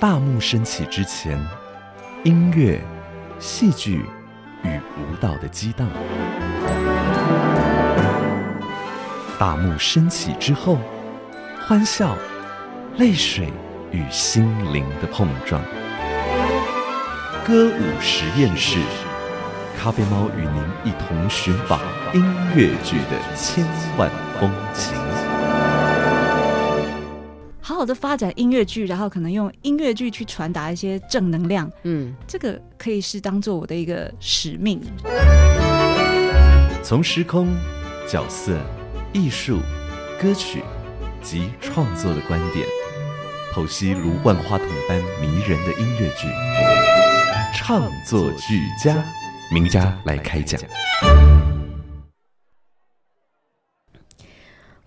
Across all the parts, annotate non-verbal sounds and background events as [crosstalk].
大幕升起之前，音乐、戏剧与舞蹈的激荡；大幕升起之后，欢笑、泪水与心灵的碰撞。歌舞实验室，咖啡猫与您一同寻访音乐剧的千万风情。好好的发展音乐剧，然后可能用音乐剧去传达一些正能量，嗯，这个可以是当做我的一个使命。从时空、角色、艺术、歌曲及创作的观点，剖析如万花筒般迷人的音乐剧，唱作俱佳，名家来开讲。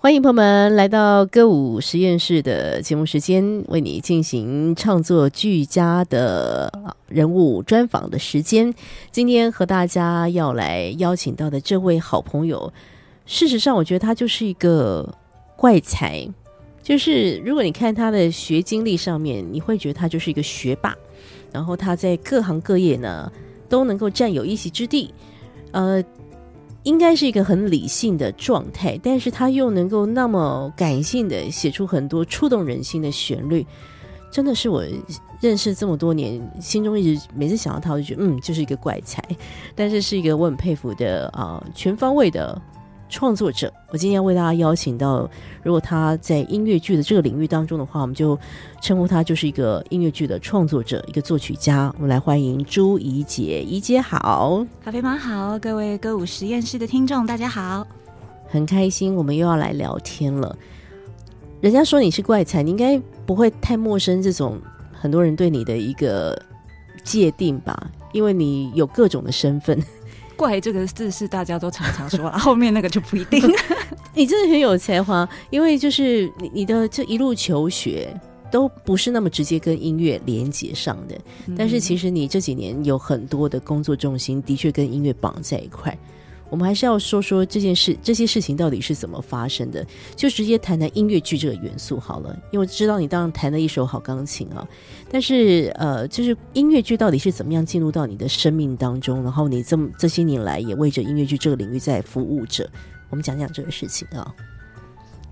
欢迎朋友们来到歌舞实验室的节目时间，为你进行创作俱佳的人物专访的时间。今天和大家要来邀请到的这位好朋友，事实上我觉得他就是一个怪才，就是如果你看他的学经历上面，你会觉得他就是一个学霸，然后他在各行各业呢都能够占有一席之地，呃。应该是一个很理性的状态，但是他又能够那么感性的写出很多触动人心的旋律，真的是我认识这么多年，心中一直每次想到他，我就觉得嗯，就是一个怪才，但是是一个我很佩服的啊，全方位的。创作者，我今天要为大家邀请到，如果他在音乐剧的这个领域当中的话，我们就称呼他就是一个音乐剧的创作者，一个作曲家。我们来欢迎朱怡姐，怡姐好，咖啡猫好，各位歌舞实验室的听众大家好，很开心，我们又要来聊天了。人家说你是怪才，你应该不会太陌生这种很多人对你的一个界定吧？因为你有各种的身份。怪这个字是大家都常常说，[laughs] 后面那个就不一定。[laughs] 你真的很有才华，因为就是你你的这一路求学都不是那么直接跟音乐连接上的，但是其实你这几年有很多的工作重心的确跟音乐绑在一块。我们还是要说说这件事，这些事情到底是怎么发生的？就直接谈谈音乐剧这个元素好了，因为我知道你当然弹了一手好钢琴啊，但是呃，就是音乐剧到底是怎么样进入到你的生命当中？然后你这么这些年来也为着音乐剧这个领域在服务着，我们讲讲这个事情啊。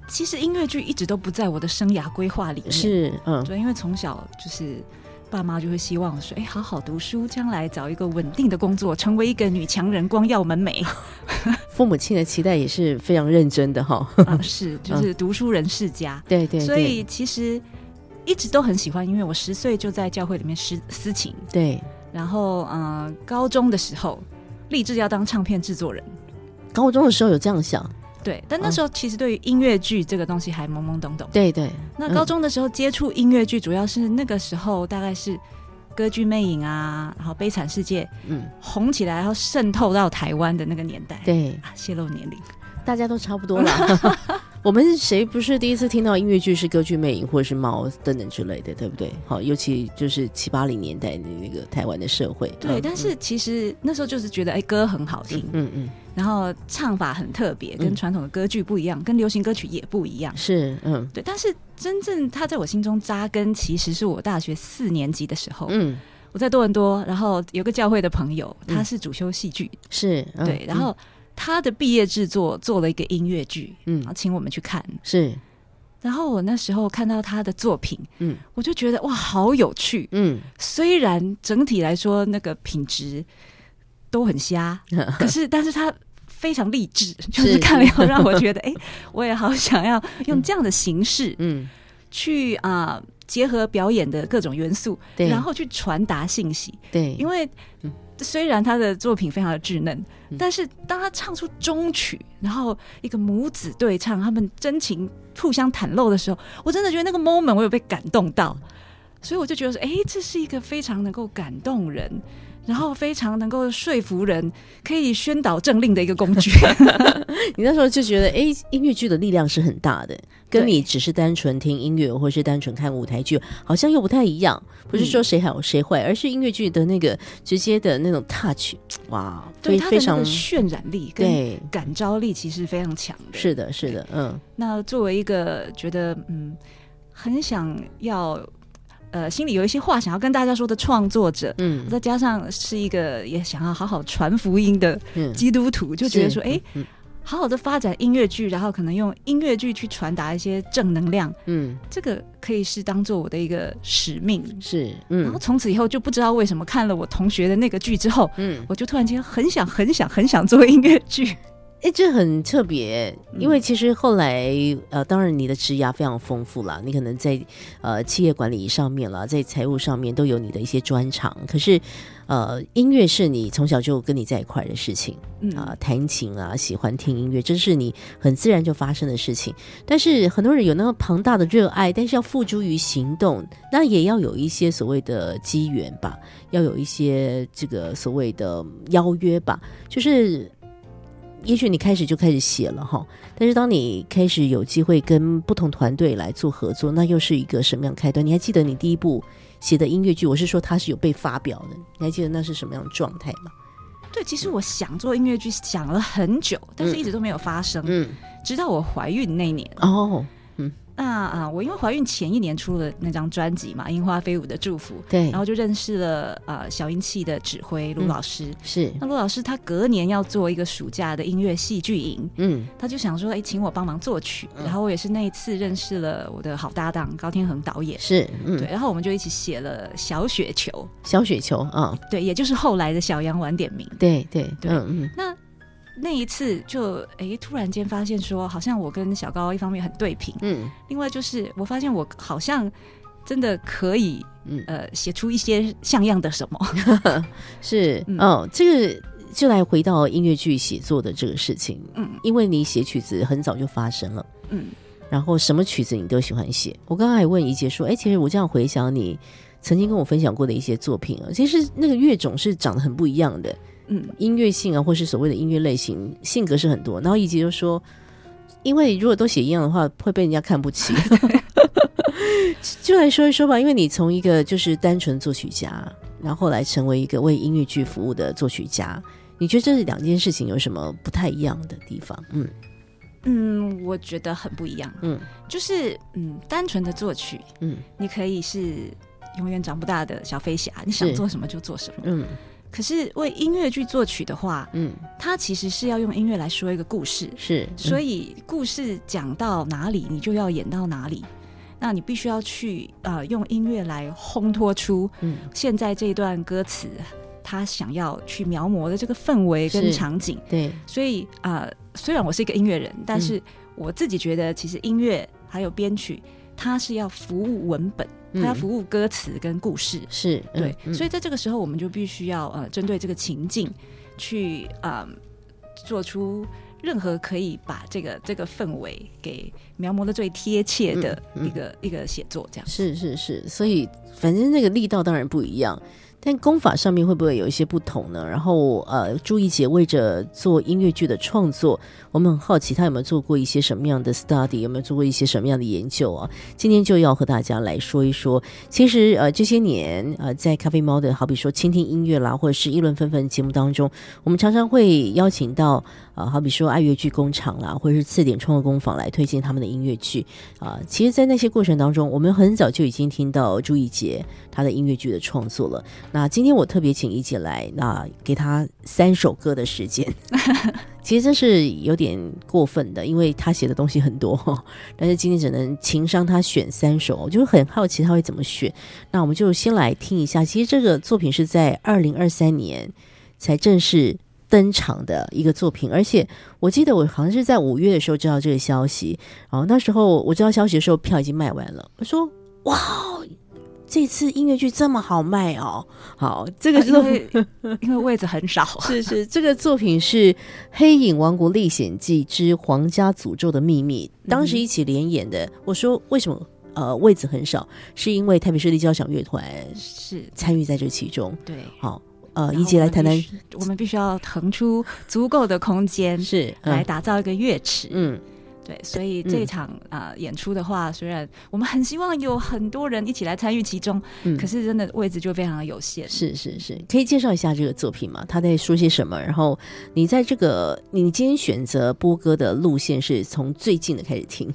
其实音乐剧一直都不在我的生涯规划里面，是嗯，对，因为从小就是。爸妈就会希望说：“哎，好好读书，将来找一个稳定的工作，成为一个女强人，光耀门楣。[laughs] ”父母亲的期待也是非常认真的哈。[laughs] 啊，是，[laughs] 就是读书人世家。对对。所以其实一直都很喜欢因为。我十岁就在教会里面私私琴。对。然后，嗯，高中的时候立志要当唱片制作人。高中的时候有这样想。对，但那时候其实对于音乐剧这个东西还懵懵懂懂。对对。那高中的时候接触音乐剧，主要是那个时候大概是歌剧魅影啊，然后悲惨世界，嗯，红起来，然后渗透到台湾的那个年代。对啊，泄露年龄，大家都差不多了。[laughs] 我们谁不是第一次听到音乐剧是歌剧魅影或者是猫等等之类的，对不对？好，尤其就是七八零年代的那个台湾的社会。对，但是其实那时候就是觉得，哎，歌很好听，嗯嗯。然后唱法很特别，跟传统的歌剧不一样，跟流行歌曲也不一样。是，嗯，对。但是真正他在我心中扎根，其实是我大学四年级的时候。嗯，我在多伦多，然后有个教会的朋友，他是主修戏剧，是对。然后他的毕业制作做了一个音乐剧，嗯，然后请我们去看。是。然后我那时候看到他的作品，嗯，我就觉得哇，好有趣。嗯，虽然整体来说那个品质都很瞎，[laughs] 可是，但是他。非常励志，就是看了以后让我觉得，[laughs] 哎，我也好想要用这样的形式，嗯，去啊结合表演的各种元素，然后去传达信息。对，因为虽然他的作品非常的稚嫩，但是当他唱出中曲，然后一个母子对唱，他们真情互相袒露的时候，我真的觉得那个 moment 我有被感动到，所以我就觉得说，哎，这是一个非常能够感动人。然后非常能够说服人，可以宣导政令的一个工具。[laughs] 你那时候就觉得，哎，音乐剧的力量是很大的，跟你只是单纯听音乐或是单纯看舞台剧，好像又不太一样。不是说谁好谁坏，而是音乐剧的那个直接的那种 touch，哇，对非常渲染力跟感召力其实非常强的。是的，是的，嗯。那作为一个觉得嗯很想要。呃心里有一些话想要跟大家说的创作者，嗯，再加上是一个也想要好好传福音的基督徒，就觉得说，哎。好好的发展音乐剧，然后可能用音乐剧去传达一些正能量，嗯，这个可以是当做我的一个使命，是，嗯，然后从此以后就不知道为什么看了我同学的那个剧之后，嗯，我就突然间很想很想很想做音乐剧。哎，这很特别，因为其实后来，呃，当然你的职涯非常丰富了，你可能在呃企业管理上面了，在财务上面都有你的一些专长。可是，呃，音乐是你从小就跟你在一块的事情，啊，弹琴啊，喜欢听音乐，这是你很自然就发生的事情。但是很多人有那么庞大的热爱，但是要付诸于行动，那也要有一些所谓的机缘吧，要有一些这个所谓的邀约吧，就是。也许你开始就开始写了哈，但是当你开始有机会跟不同团队来做合作，那又是一个什么样开端？你还记得你第一部写的音乐剧？我是说它是有被发表的，你还记得那是什么样的状态吗？对，其实我想做音乐剧想了很久，但是一直都没有发生。嗯，直到我怀孕那年哦。那啊，我因为怀孕前一年出了那张专辑嘛，《樱花飞舞的祝福》，对，然后就认识了呃小音器的指挥卢老师。是，那卢老师他隔年要做一个暑假的音乐戏剧营，嗯，他就想说，哎，请我帮忙作曲。然后我也是那一次认识了我的好搭档高天恒导演，是，对，然后我们就一起写了《小雪球》。小雪球啊，对，也就是后来的小羊晚点名。对对对，嗯嗯，那。那一次就哎，突然间发现说，好像我跟小高一方面很对平，嗯，另外就是我发现我好像真的可以，嗯。呃，写出一些像样的什么，[laughs] 是哦，这个就来回到音乐剧写作的这个事情，嗯，因为你写曲子很早就发生了，嗯，然后什么曲子你都喜欢写。我刚刚还问怡姐说，哎，其实我这样回想你曾经跟我分享过的一些作品啊，其实那个乐种是长得很不一样的。嗯，音乐性啊，或是所谓的音乐类型，性格是很多。然后以及就说，因为如果都写一样的话，会被人家看不起。[laughs] 就来说一说吧，因为你从一个就是单纯作曲家，然后来成为一个为音乐剧服务的作曲家，你觉得这两件事情有什么不太一样的地方？嗯嗯，我觉得很不一样。嗯，就是嗯，单纯的作曲，嗯，你可以是永远长不大的小飞侠，你想做什么就做什么。嗯。可是为音乐剧作曲的话，嗯，它其实是要用音乐来说一个故事，是，所以故事讲到哪里，你就要演到哪里。那你必须要去呃用音乐来烘托出，嗯，现在这段歌词他想要去描摹的这个氛围跟场景，对。所以啊，虽然我是一个音乐人，但是我自己觉得，其实音乐还有编曲，它是要服务文本。他要服务歌词跟故事，是对，所以在这个时候，我们就必须要呃，针对这个情境去呃，做出任何可以把这个这个氛围给描摹的最贴切的一个一个写作，这样。是是是，所以反正那个力道当然不一样。但功法上面会不会有一些不同呢？然后，呃，朱一杰为着做音乐剧的创作，我们很好奇他有没有做过一些什么样的 study，有没有做过一些什么样的研究啊？今天就要和大家来说一说。其实，呃，这些年，呃，在咖啡猫的好比说倾听音乐啦，或者是议论纷纷节目当中，我们常常会邀请到。啊，好比说爱乐剧工厂啦，或者是次点创作工坊来推荐他们的音乐剧啊。其实，在那些过程当中，我们很早就已经听到朱一杰他的音乐剧的创作了。那今天我特别请一姐来，那给他三首歌的时间。[laughs] 其实这是有点过分的，因为他写的东西很多，[laughs] 但是今天只能情商他选三首，我就很好奇他会怎么选。那我们就先来听一下。其实这个作品是在二零二三年才正式。登场的一个作品，而且我记得我好像是在五月的时候知道这个消息，然后那时候我知道消息的时候票已经卖完了。我说：“哇，这次音乐剧这么好卖哦！”好，这个因为 [laughs] 因为位置很少，是是，这个作品是《黑影王国历险记之皇家诅咒的秘密》，当时一起联演的。我说为什么呃位置很少？是因为台北市立交响乐团是参与在这其中。对，好。呃，一起来谈谈，我们必须要腾出足够的空间，是来打造一个乐池。嗯，对，所以这场啊演出的话，虽然我们很希望有很多人一起来参与其中，嗯可是真的位置就非常的有限。是是是，可以介绍一下这个作品吗？他在说些什么？然后你在这个你今天选择播歌的路线是从最近的开始听。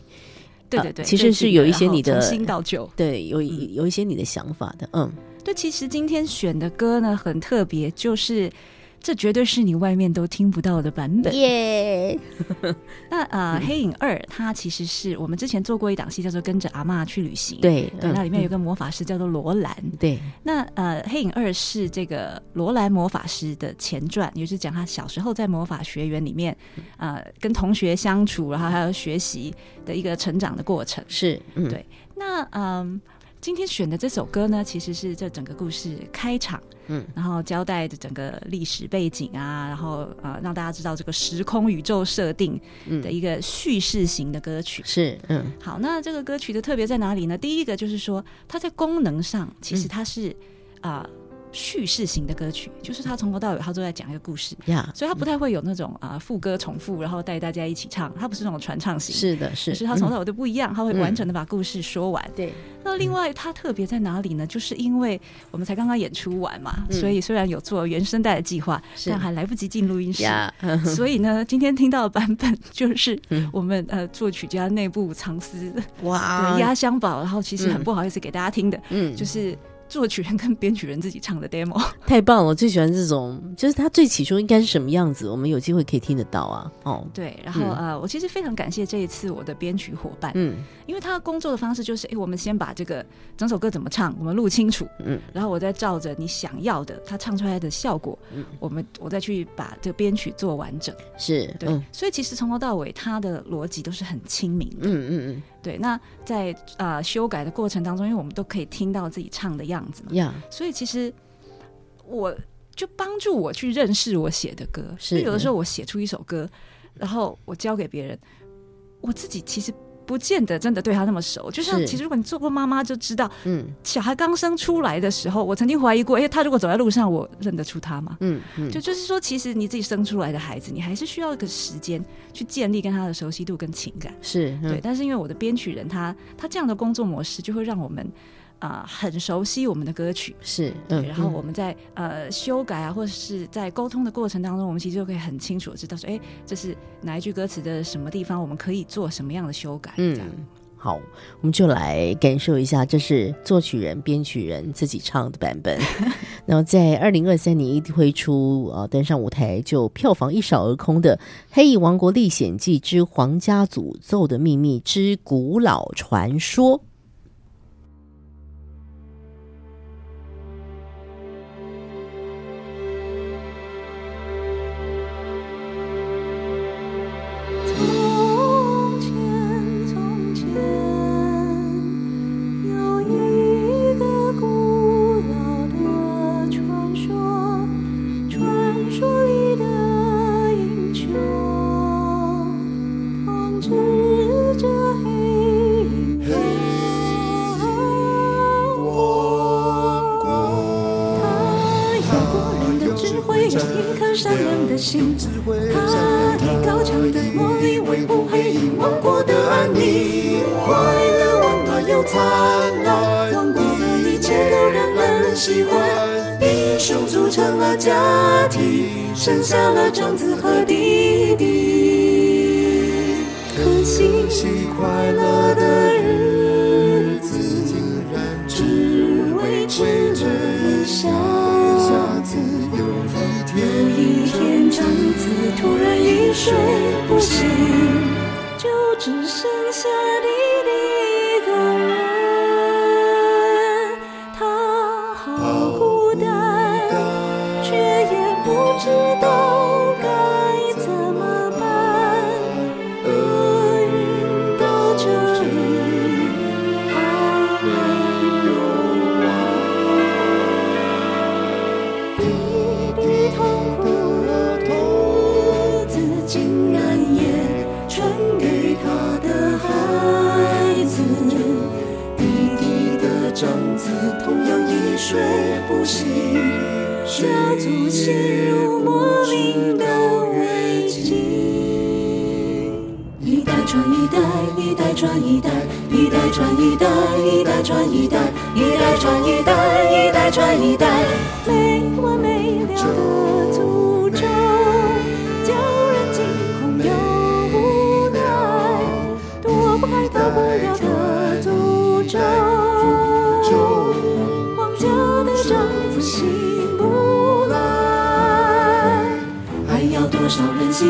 对对对，其实是有一些你的新到旧，对，有有一些你的想法的，嗯，对，其实今天选的歌呢很特别，就是。这绝对是你外面都听不到的版本耶！[laughs] 那呃，《黑影二》它其实是我们之前做过一档戏，叫做《跟着阿妈去旅行》。对对，那里面有个魔法师叫做罗兰。对，那呃，《黑影二》是这个罗兰魔法师的前传，也就是讲他小时候在魔法学院里面呃跟同学相处，然后还有学习的一个成长的过程。是，嗯对。那嗯。今天选的这首歌呢，其实是这整个故事开场，嗯，然后交代的整个历史背景啊，然后呃，让大家知道这个时空宇宙设定的一个叙事型的歌曲。是，嗯，好，那这个歌曲的特别在哪里呢？第一个就是说，它在功能上其实它是啊。叙事型的歌曲，就是他从头到尾他都在讲一个故事，呀，所以他不太会有那种啊副歌重复，然后带大家一起唱，他不是那种传唱型，是的，是，是他从头到尾都不一样，他会完整的把故事说完。对，那另外他特别在哪里呢？就是因为我们才刚刚演出完嘛，所以虽然有做原声带的计划，但还来不及进录音室，[laughs] 所以呢，今天听到的版本就是我们呃作曲家内部藏私哇。压箱宝，然后其实很不好意思给大家听的，嗯，就是。作曲人跟编曲人自己唱的 demo [laughs] 太棒了，我最喜欢这种，就是他最起初应该是什么样子，我们有机会可以听得到啊。哦，对，然后呃，我其实非常感谢这一次我的编曲伙伴，嗯，因为他工作的方式就是，哎，我们先把这个整首歌怎么唱，我们录清楚，嗯，然后我再照着你想要的他唱出来的效果，嗯，我们我再去把这个编曲做完整，是对，所以其实从头到尾他的逻辑都是很亲民的，嗯嗯嗯。对，那在啊修改的过程当中，因为我们都可以听到自己唱的样子嘛，所以其实我就帮助我去认识我写的歌。是有的时候我写出一首歌，然后我交给别人，我自己其实。不见得真的对他那么熟，就像其实如果你做过妈妈就知道，嗯，小孩刚生出来的时候，我曾经怀疑过，哎，他如果走在路上，我认得出他吗？嗯嗯，就就是说，其实你自己生出来的孩子，你还是需要一个时间去建立跟他的熟悉度跟情感，是对。但是因为我的编曲人，他他这样的工作模式，就会让我们。啊，很熟悉我们的歌曲，是，对。然后我们在呃修改啊，或者是在沟通的过程当中，我们其实就可以很清楚的知道说，哎，这是哪一句歌词的什么地方，我们可以做什么样的修改。嗯，好，我们就来感受一下，这是作曲人、编曲人自己唱的版本。[laughs] 然后在二零二三年一推出，呃，登上舞台就票房一扫而空的《黑翼王国历险记之皇家诅咒的秘密之古老传说》。睡不醒，家族陷入莫名的危机。一代传一代，一代传一代，一代传一代，一代传一代，一代传一代，一代传一代，没完没了的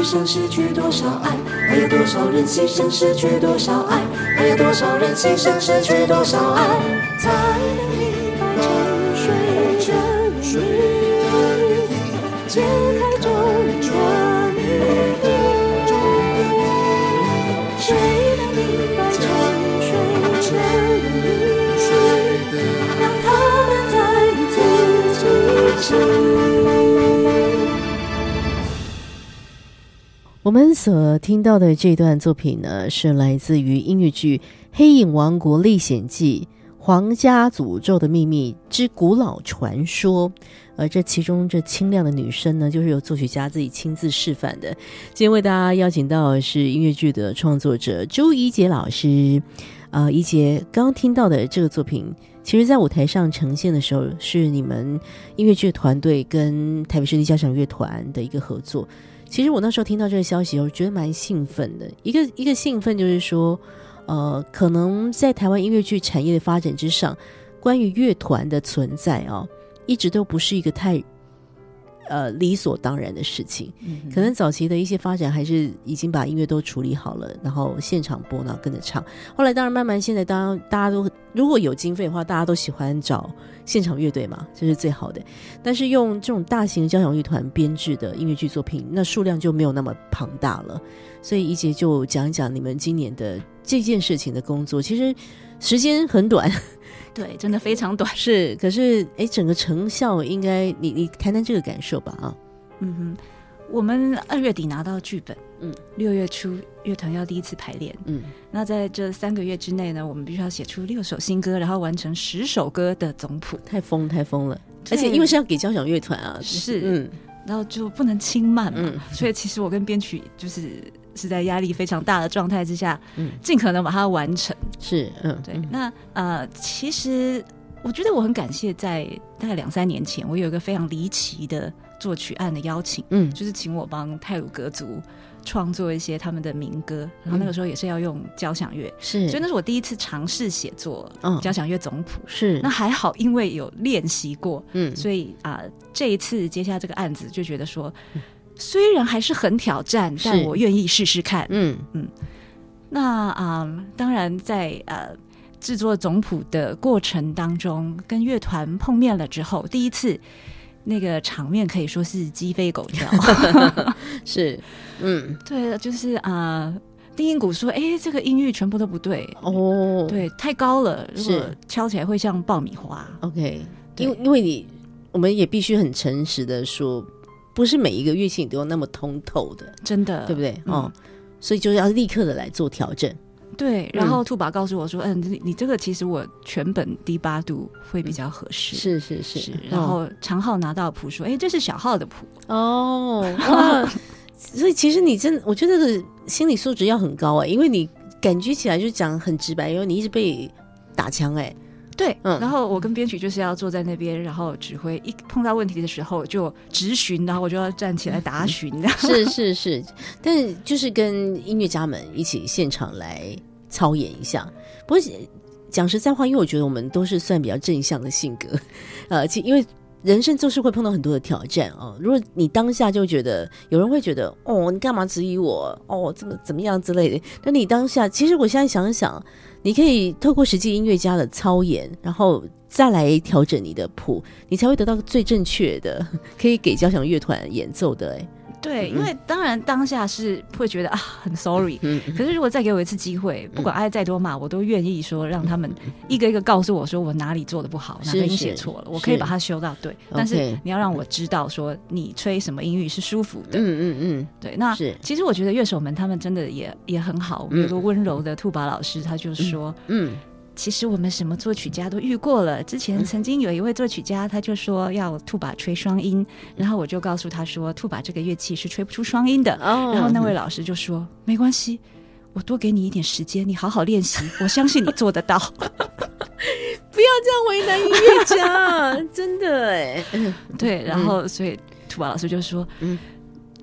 牺牲，失去多少爱？还有多少人牺牲，失去多少爱？还有多少人牺牲，失去多少爱？才能明白沉睡的意义，解开咒语的谜底。谁能明白沉睡的意义？让他们再一次记起。我们所听到的这段作品呢，是来自于音乐剧《黑影王国历险记》皇家诅咒的秘密之古老传说。而这其中这清亮的女声呢，就是由作曲家自己亲自示范的。今天为大家邀请到的是音乐剧的创作者周怡杰老师。呃，怡杰刚刚听到的这个作品，其实在舞台上呈现的时候，是你们音乐剧团队跟台北市立交响乐团的一个合作。其实我那时候听到这个消息，我觉得蛮兴奋的。一个一个兴奋就是说，呃，可能在台湾音乐剧产业的发展之上，关于乐团的存在啊，一直都不是一个太呃理所当然的事情。可能早期的一些发展还是已经把音乐都处理好了，然后现场播，然后跟着唱。后来当然慢慢现在当大家都如果有经费的话，大家都喜欢找现场乐队嘛，这是最好的。但是用这种大型交响乐团编制的音乐剧作品，那数量就没有那么庞大了。所以一杰就讲一讲你们今年的这件事情的工作，其实时间很短，对，真的非常短。是，可是哎，整个成效应该你你谈谈这个感受吧啊。嗯哼，我们二月底拿到剧本，嗯。嗯，六月初乐团要第一次排练，嗯。那在这三个月之内呢，我们必须要写出六首新歌，然后完成十首歌的总谱，太疯太疯了，而且因为是要给交响乐团啊，是。嗯。然后就不能轻慢嘛，嗯。所以其实我跟编曲就是是在压力非常大的状态之下，嗯。尽可能把它完成。是嗯对，嗯。那呃，其实我觉得我很感谢，在大概两三年前，我有一个非常离奇的作曲案的邀请，嗯。就是请我帮泰鲁格族创作一些他们的民歌，然后那个时候也是要用交响乐，是，所以那是我第一次尝试写作嗯。交响乐总谱。是。那还好，因为有练习过，嗯。所以啊、这一次接下这个案子，就觉得说，虽然还是很挑战，但我愿意试试看。嗯。嗯。那啊、当然在呃制作总谱的过程当中，跟乐团碰面了之后，第一次那个场面可以说是鸡飞狗跳。[laughs] 是。嗯。对，就是啊、低音鼓说：“哎，这个音域全部都不对，哦。对，太高了，如果是。敲起来会像爆米花。OK，因为因为你我们也必须很诚实的说，不是每一个乐器你都有那么通透的，”真的，对不对？嗯哦，所以就是要立刻的来做调整。对，然后兔宝告诉我说：“嗯，你你这个其实我全本低八度会比较合适。”是是是，是，然后长号拿到谱说：“哎，这是小号的谱。哦，哇所以其实你真，我觉得这个心理素质要很高哎，因为你感觉起来就讲很直白，因为你一直被打枪哎，”对，嗯然后我跟编曲就是要坐在那边，然后指挥，一碰到问题的时候就直询，然后我就要站起来答询。这 [laughs] 样是是是，但是就是跟音乐家们一起现场来操演一下。不过讲实在话，因为我觉得我们都是算比较正向的性格，[laughs] 呃，其因为人生就是会碰到很多的挑战啊。如果你当下就觉得有人会觉得哦，你干嘛质疑我？哦，怎么怎么样之类的，那你当下其实我现在想想，你可以透过实际音乐家的操演，然后。再来调整你的谱，你才会得到最正确的，可以给交响乐团演奏的。哎，对，因为当然当下是会觉得啊很 sorry，嗯，可是如果再给我一次机会，不管挨再多骂，我都愿意说让他们一个一个告诉我说我哪里做的不好，哪是个音写错了，我可以把它修到对。但是你要让我知道说你吹什么音域是舒服的。嗯嗯嗯对，那其实我觉得乐手们他们真的也也很好。嗯有个温柔的兔宝老师，他就说。嗯其实我们什么作曲家都遇过了。之前曾经有一位作曲家，他就说要兔把吹双音，然后我就告诉他说，兔把这个乐器是吹不出双音的。哦然后那位老师就说，没关系，我多给你一点时间，你好好练习，我相信你做得到。[laughs] 不要这样为难音乐家，真的哎，[laughs] 对，然后所以兔把老师就说，嗯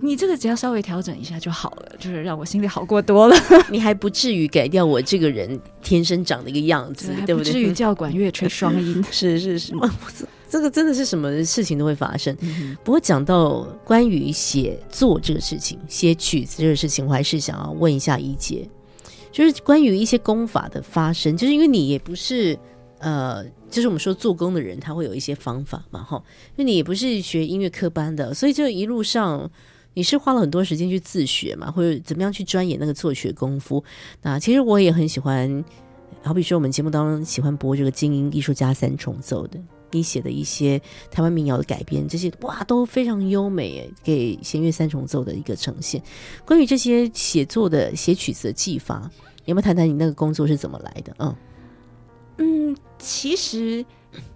你这个只要稍微调整一下就好了，就是让我心里好过多了，[laughs] 你还不至于改掉我这个人天生长的一个样子，还对不对？不至于叫管乐吹双音。[laughs] 是是是，[laughs] 这个真的是什么事情都会发生。不过讲到关于写作这个事情，写曲子这个事情，我还是想要问一下一姐，就是关于一些功法的发生，就是因为你也不是呃，就是我们说做工的人，他会有一些方法嘛，哈，因为你也不是学音乐科班的，所以就一路上你是花了很多时间去自学嘛，或者怎么样去钻研那个作曲功夫。那其实我也很喜欢。好比说，我们节目当中喜欢播这个精英艺术家三重奏的，你写的一些台湾民谣的改编，这些哇都非常优美，给弦乐三重奏的一个呈现。关于这些写作的写曲子的技法，有没有谈谈你那个工作是怎么来的？嗯嗯，其实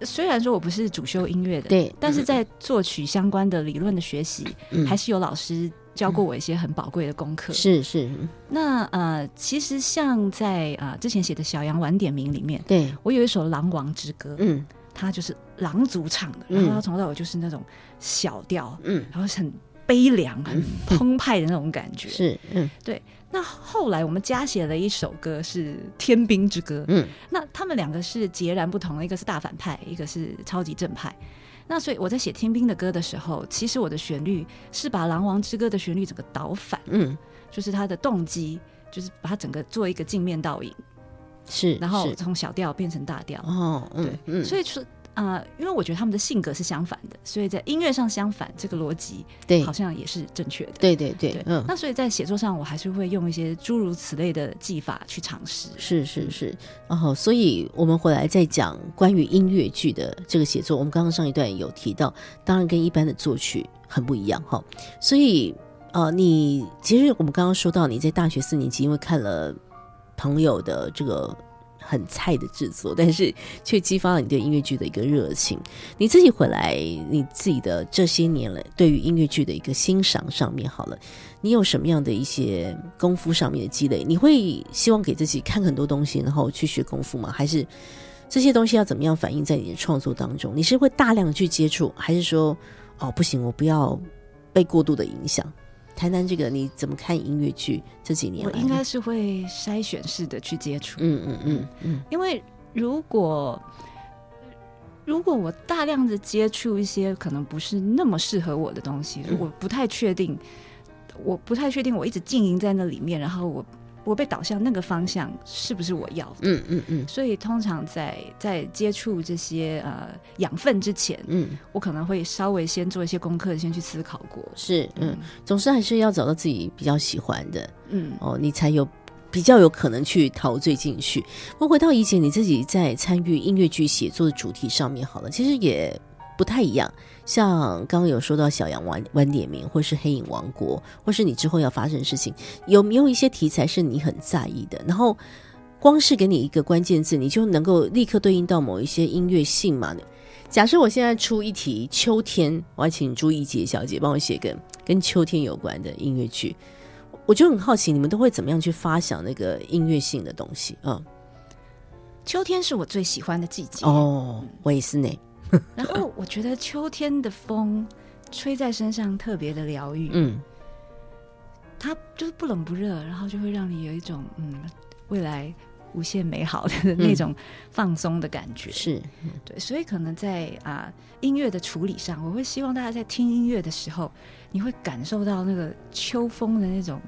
虽然说我不是主修音乐的，对，但是在作曲相关的理论的学习，还是有老师。教过我一些很宝贵的功课，是是。那呃，其实像在啊之前写的《小羊晚点名》里面，对。我有一首《狼王之歌》，嗯，它就是狼族唱的，然后它从头到尾就是那种小调，嗯，然后很悲凉、很澎湃的那种感觉，[laughs] 是，嗯，对。那后来我们加写了一首歌是《天兵之歌》，嗯，那他们两个是截然不同的，一个是大反派，一个是超级正派。那所以我在写天兵的歌的时候，其实我的旋律是把狼王之歌的旋律整个倒反，嗯，就是它的动机，就是把它整个做一个镜面倒影，是，然后从小调变成大调，哦，对，所以说。啊，因为我觉得他们的性格是相反的，所以在音乐上相反，这个逻辑对好像也是正确的。对对对，嗯。那所以在写作上，我还是会用一些诸如此类的技法去尝试。是是是，然后，所以我们回来再讲关于音乐剧的这个写作。我们刚刚上一段有提到，当然跟一般的作曲很不一样哈。所以，呃，你其实我们刚刚说到你在大学四年级，因为看了朋友的这个。很菜的制作，但是却激发了你对音乐剧的一个热情。你自己回来，你自己的这些年了，对于音乐剧的一个欣赏上面，好了，你有什么样的一些功夫上面的积累？你会希望给自己看很多东西，然后去学功夫吗？还是这些东西要怎么样反映在你的创作当中？你是会大量的去接触，还是说，哦，不行，我不要被过度的影响？谈谈这个，你怎么看音乐剧这几年？我应该是会筛选式的去接触。嗯嗯嗯嗯，因为如果如果我大量的接触一些可能不是那么适合我的东西，我不太确定，我不太确定，我一直经营在那里面，然后我。我被导向那个方向是不是我要的？嗯嗯嗯。所以通常在在接触这些呃养分之前，嗯，我可能会稍微先做一些功课，先去思考过。是，嗯，总是还是要找到自己比较喜欢的，嗯，哦，你才有比较有可能去陶醉进去。我回到以前你自己在参与音乐剧写作的主题上面，好了，其实也不太一样。像刚刚有说到小羊晚晚点名，或是黑影王国，或是你之后要发生的事情，有没有一些题材是你很在意的？然后光是给你一个关键字，你就能够立刻对应到某一些音乐性嘛？假设我现在出一题秋天，我要请朱一杰小姐帮我写个跟秋天有关的音乐剧，我就很好奇你们都会怎么样去发想那个音乐性的东西嗯，秋天是我最喜欢的季节哦，我也是呢。[laughs] 然后我觉得秋天的风吹在身上特别的疗愈，嗯，它就是不冷不热，然后就会让你有一种嗯未来无限美好的那种放松的感觉，是对，所以可能在啊音乐的处理上，我会希望大家在听音乐的时候，你会感受到那个秋风的那种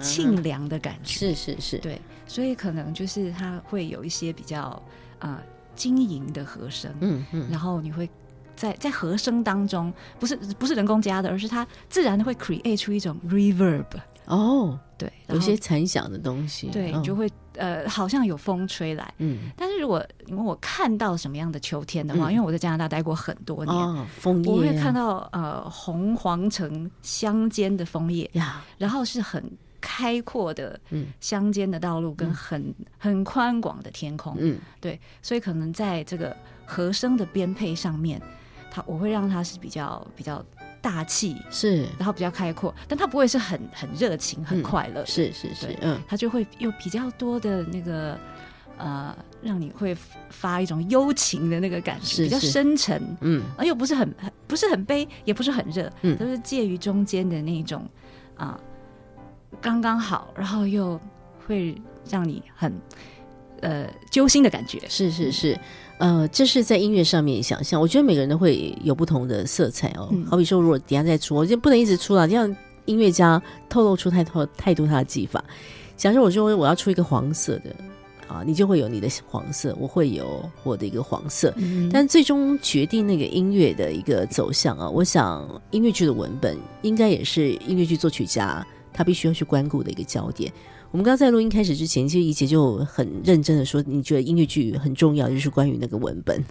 沁凉的感觉，是是是，对，所以可能就是它会有一些比较啊。晶莹的和声，嗯嗯，然后你会在在和声当中，不是不是人工加的，而是它自然的会 create 出一种 reverb。哦，对，有些残响的东西，对，就会呃，好像有风吹来。嗯，但是如果因为我看到什么样的秋天的话，因为我在加拿大待过很多年，枫叶，我会看到呃红黄橙相间的枫叶呀，然后是很。开阔的乡间的道路跟很很宽广的天空，嗯，对，所以可能在这个和声的编配上面，它我会让它是比较比较大气，是，然后比较开阔，但它不会是很很热情、很快乐，是是是，嗯，它就会有比较多的那个呃，让你会发一种幽情的那个感觉，比较深沉，嗯，而又不是很很不是很悲，也不是很热，嗯，都是介于中间的那种啊。刚刚好，然后又会让你很呃揪心的感觉。是是是，呃，这是在音乐上面想象，我觉得每个人都会有不同的色彩哦。好比说，如果底下再出，我就不能一直出了，这样音乐家透露出太多太多他的技法。假设我说我要出一个黄色的。啊，你就会有你的黄色，我会有我的一个黄色，但最终决定那个音乐的一个走向啊，我想音乐剧的文本应该也是音乐剧作曲家他必须要去关顾的一个焦点。我们刚刚在录音开始之前，其实怡姐就很认真的说，你觉得音乐剧很重要，就是关于那个文本。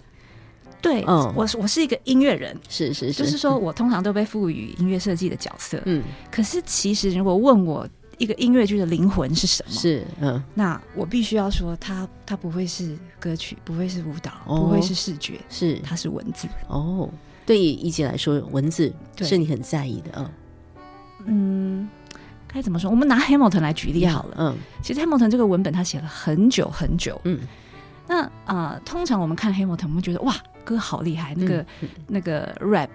对，嗯，我我是一个音乐人，是是，就是说我通常都被赋予音乐设计的角色，嗯，可是其实如果问我。一个音乐剧的灵魂是什么？是嗯，那我必须要说，它它不会是歌曲，不会是舞蹈，不会是视觉，是它是文字。哦，对于一姐来说，文字是你很在意的嗯。嗯，该怎么说？我们拿 Hamilton 来举例好了。嗯，其实 Hamilton 这个文本他写了很久很久。嗯，那啊，通常我们看 Hamilton，我们觉得哇，歌好厉害，那个那个 rap。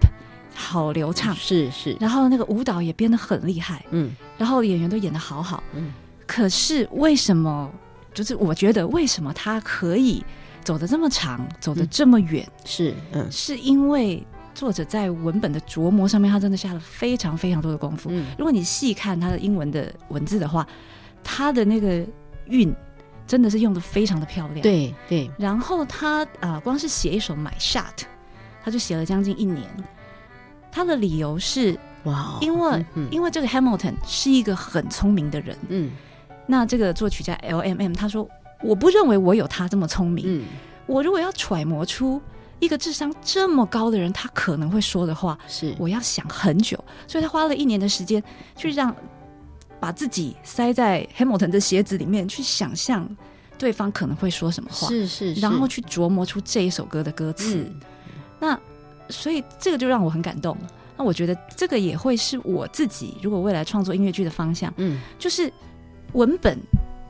好流畅，是是，然后那个舞蹈也编得很厉害，嗯，然后演员都演得好好，嗯，可是为什么？就是我觉得为什么他可以走得这么长，走得这么远？是，嗯，是因为作者在文本的琢磨上面，他真的下了非常非常多的功夫。嗯，如果你细看他的英文的文字的话，他的那个韵真的是用的非常的漂亮。对对，然后他啊，光是写一首《My Shot》，他就写了将近一年。他的理由是哇，因为因为这个 Hamilton 是一个很聪明的人，嗯，那这个作曲家 L M M 他说，我不认为我有他这么聪明，嗯，我如果要揣摩出一个智商这么高的人他可能会说的话，是。我要想很久，所以他花了一年的时间去让把自己塞在 Hamilton 的鞋子里面去想象对方可能会说什么话，是是，然后去琢磨出这一首歌的歌词，那。所以这个就让我很感动。那我觉得这个也会是我自己如果未来创作音乐剧的方向，嗯，就是文本、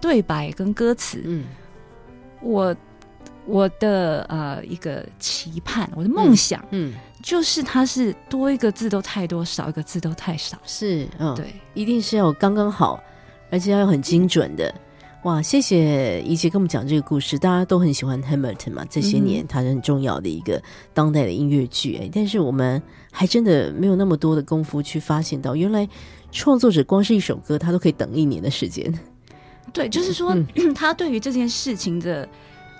对白跟歌词，嗯，我我的呃一个期盼，我的梦想，嗯，就是它是多一个字都太多，少一个字都太少，是，嗯，对，一定是要刚刚好，而且要很精准的。哇，谢谢怡姐跟我们讲这个故事，大家都很喜欢 Hamilton 嘛，这些年它是很重要的一个当代的音乐剧哎，但是我们还真的没有那么多的功夫去发现到，原来创作者光是一首歌，他都可以等一年的时间。对，就是说 [clears throat] 他对于这件事情的。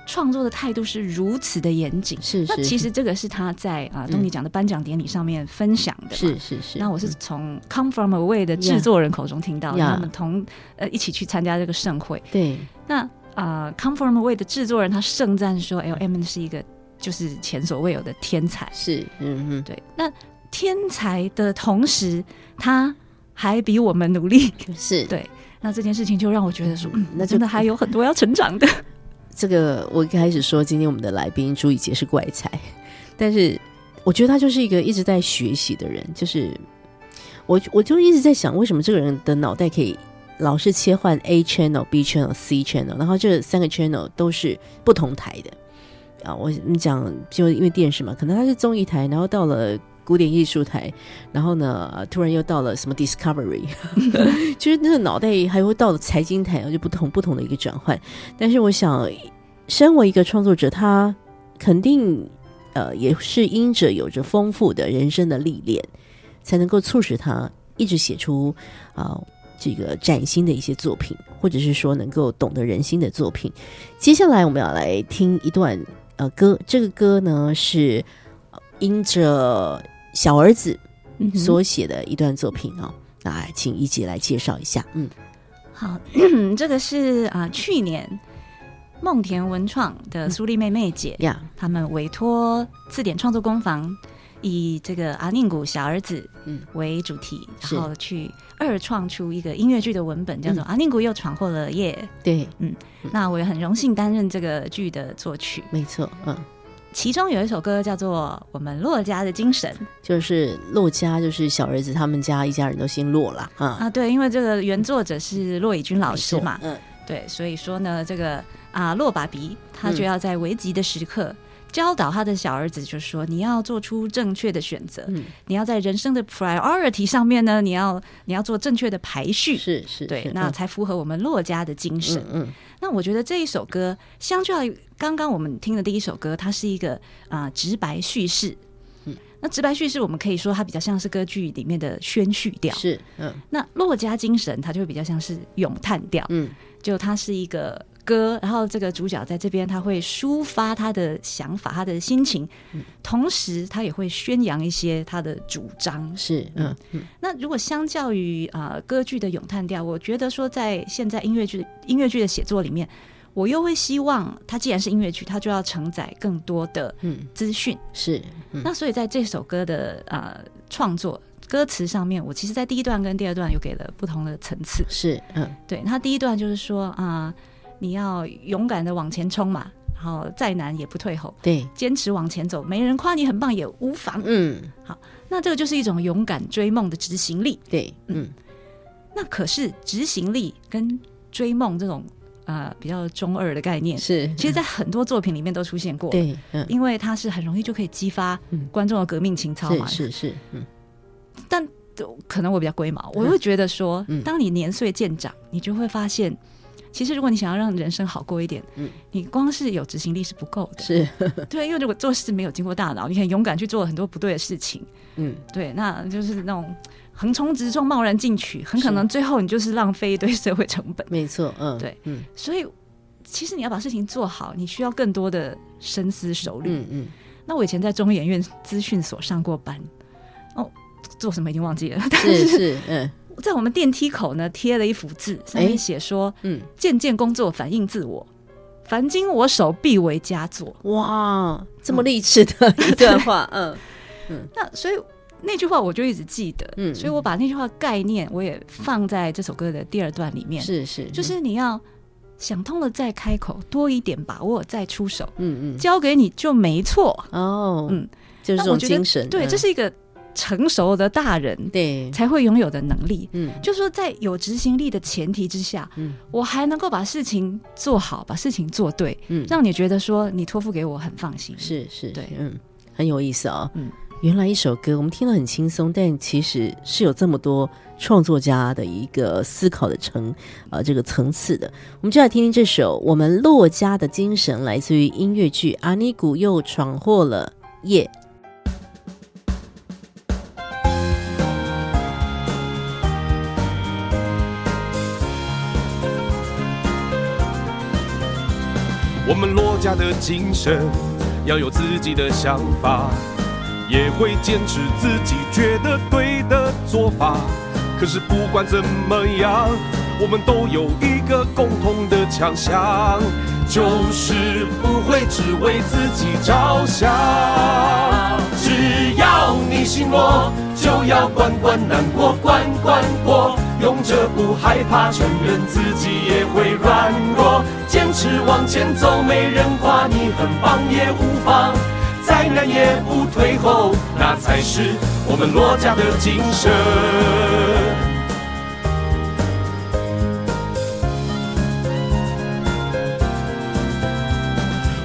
创作的态度是如此的严谨，是那其实这个是他在啊东尼奖的颁奖典礼上面分享的，是是是。那我是从 Come From Away 的制作人口中听到，他们同呃一起去参加这个盛会。对，那啊 Come From Away 的制作人他盛赞说，L M 是一个就是前所未有的天才，是嗯嗯对。那天才的同时，他还比我们努力，是。对。那这件事情就让我觉得说，嗯那真的还有很多要成长的。这个我一开始说，今天我们的来宾朱以杰是怪才，[laughs] 但是我觉得他就是一个一直在学习的人。就是我我就一直在想，为什么这个人的脑袋可以老是切换 A channel、B channel、C channel，然后这三个 channel 都是不同台的啊？我你讲，就因为电视嘛，可能他是综艺台，然后到了古典艺术台，然后呢，突然又到了什么 Discovery，[laughs] [laughs] 就是那个脑袋还会到了财经台，就不同不同的一个转换。但是我想。身为一个创作者，他肯定呃也是因着有着丰富的人生的历练，才能够促使他一直写出啊这个崭新的一些作品，或者是说能够懂得人心的作品。接下来我们要来听一段呃歌，这个歌呢是因着小儿子所写的一段作品啊，那请一姐来介绍一下。嗯，好，[coughs] 这个是啊去年。梦田文创的苏丽妹妹姐呀，他们委托字典创作工坊，以这个阿宁古小儿子为主题，然后去二创出一个音乐剧的文本，叫做《阿宁古又闯祸了耶》。对，嗯，那我也很荣幸担任这个剧的作曲。没错，嗯，其中有一首歌叫做《我们骆家的精神》，就是骆家，就是小儿子他们家一家人都姓骆啦啊。啊，对，因为这个原作者是骆以军老师嘛，嗯，对，所以说呢，这个。啊，洛爸比他就要在危急的时刻教导他的小儿子，就说你要做出正确的选择，你要在人生的 priority 上面呢，你要你要做正确的排序，是是，对，那才符合我们洛家的精神。嗯，那我觉得这一首歌，相较于刚刚我们听的第一首歌，它是一个啊直白叙事。嗯，那直白叙事，我们可以说它比较像是歌剧里面的宣叙调。是，嗯，那洛家精神，它就会比较像是咏叹调。嗯，就它是一个。歌，然后这个主角在这边，他会抒发他的想法、他的心情，同时他也会宣扬一些他的主张。是，嗯嗯。那如果相较于啊歌剧的咏叹调，我觉得说在现在音乐剧音乐剧的写作里面，我又会希望它既然是音乐剧，它就要承载更多的嗯资讯。是，那所以在这首歌的呃创作歌词上面，我其实在第一段跟第二段又给了不同的层次。是，嗯，对。那第一段就是说啊。你要勇敢的往前冲嘛，然后再难也不退后，对，坚持往前走，没人夸你很棒也无妨，嗯，好，那这个就是一种勇敢追梦的执行力，对，嗯，那可是执行力跟追梦这种呃比较中二的概念，是，其实，在很多作品里面都出现过，对，嗯，因为它是很容易就可以激发观众的革命情操嘛，是是，嗯，但可能我比较龟毛，我会觉得说，当你年岁渐长，你就会发现。其实，如果你想要让人生好过一点，嗯，你光是有执行力是不够的。是 [laughs] 对，因为如果做事没有经过大脑，你很勇敢去做很多不对的事情，嗯，对，那就是那种横冲直撞、贸然进取，很可能最后你就是浪费一堆社会成本。没错，嗯，对，嗯，所以其实你要把事情做好，你需要更多的深思熟虑。嗯嗯。那我以前在中研院资讯所上过班，哦，做什么已经忘记了，是 [laughs] 是，嗯。在我们电梯口呢，贴了一幅字，上面写说：“嗯，渐渐工作反映自我，凡经我手，必为佳作。”哇，这么励志的一段话，[laughs] 嗯嗯。那所以那句话我就一直记得，嗯，所以我把那句话概念我也放在这首歌的第二段里面。是是，就是你要想通了再开口，多一点把握再出手，嗯嗯，交给你就没错哦，嗯，就是这种精神，对，这是一个。成熟的大人对。才会拥有的能力，嗯，就说在有执行力的前提之下，嗯，我还能够把事情做好，把事情做对，嗯，让你觉得说你托付给我很放心，是是，对，嗯，很有意思啊，嗯，原来一首歌我们听得很轻松，但其实是有这么多创作家的一个思考的层啊这个层次的，我们就来听听这首我们洛家的精神，来自于音乐剧《阿尼古又闯祸了夜》。我们罗家的精神要有自己的想法，也会坚持自己觉得对的做法。可是不管怎么样，我们都有一个共同的强项，就是不会只为自己着想。你心若，就要关关难过关关过。勇者不害怕承认自己也会软弱，坚持往前走，没人夸你很棒也无妨，再难也不退后，那才是我们罗家的精神。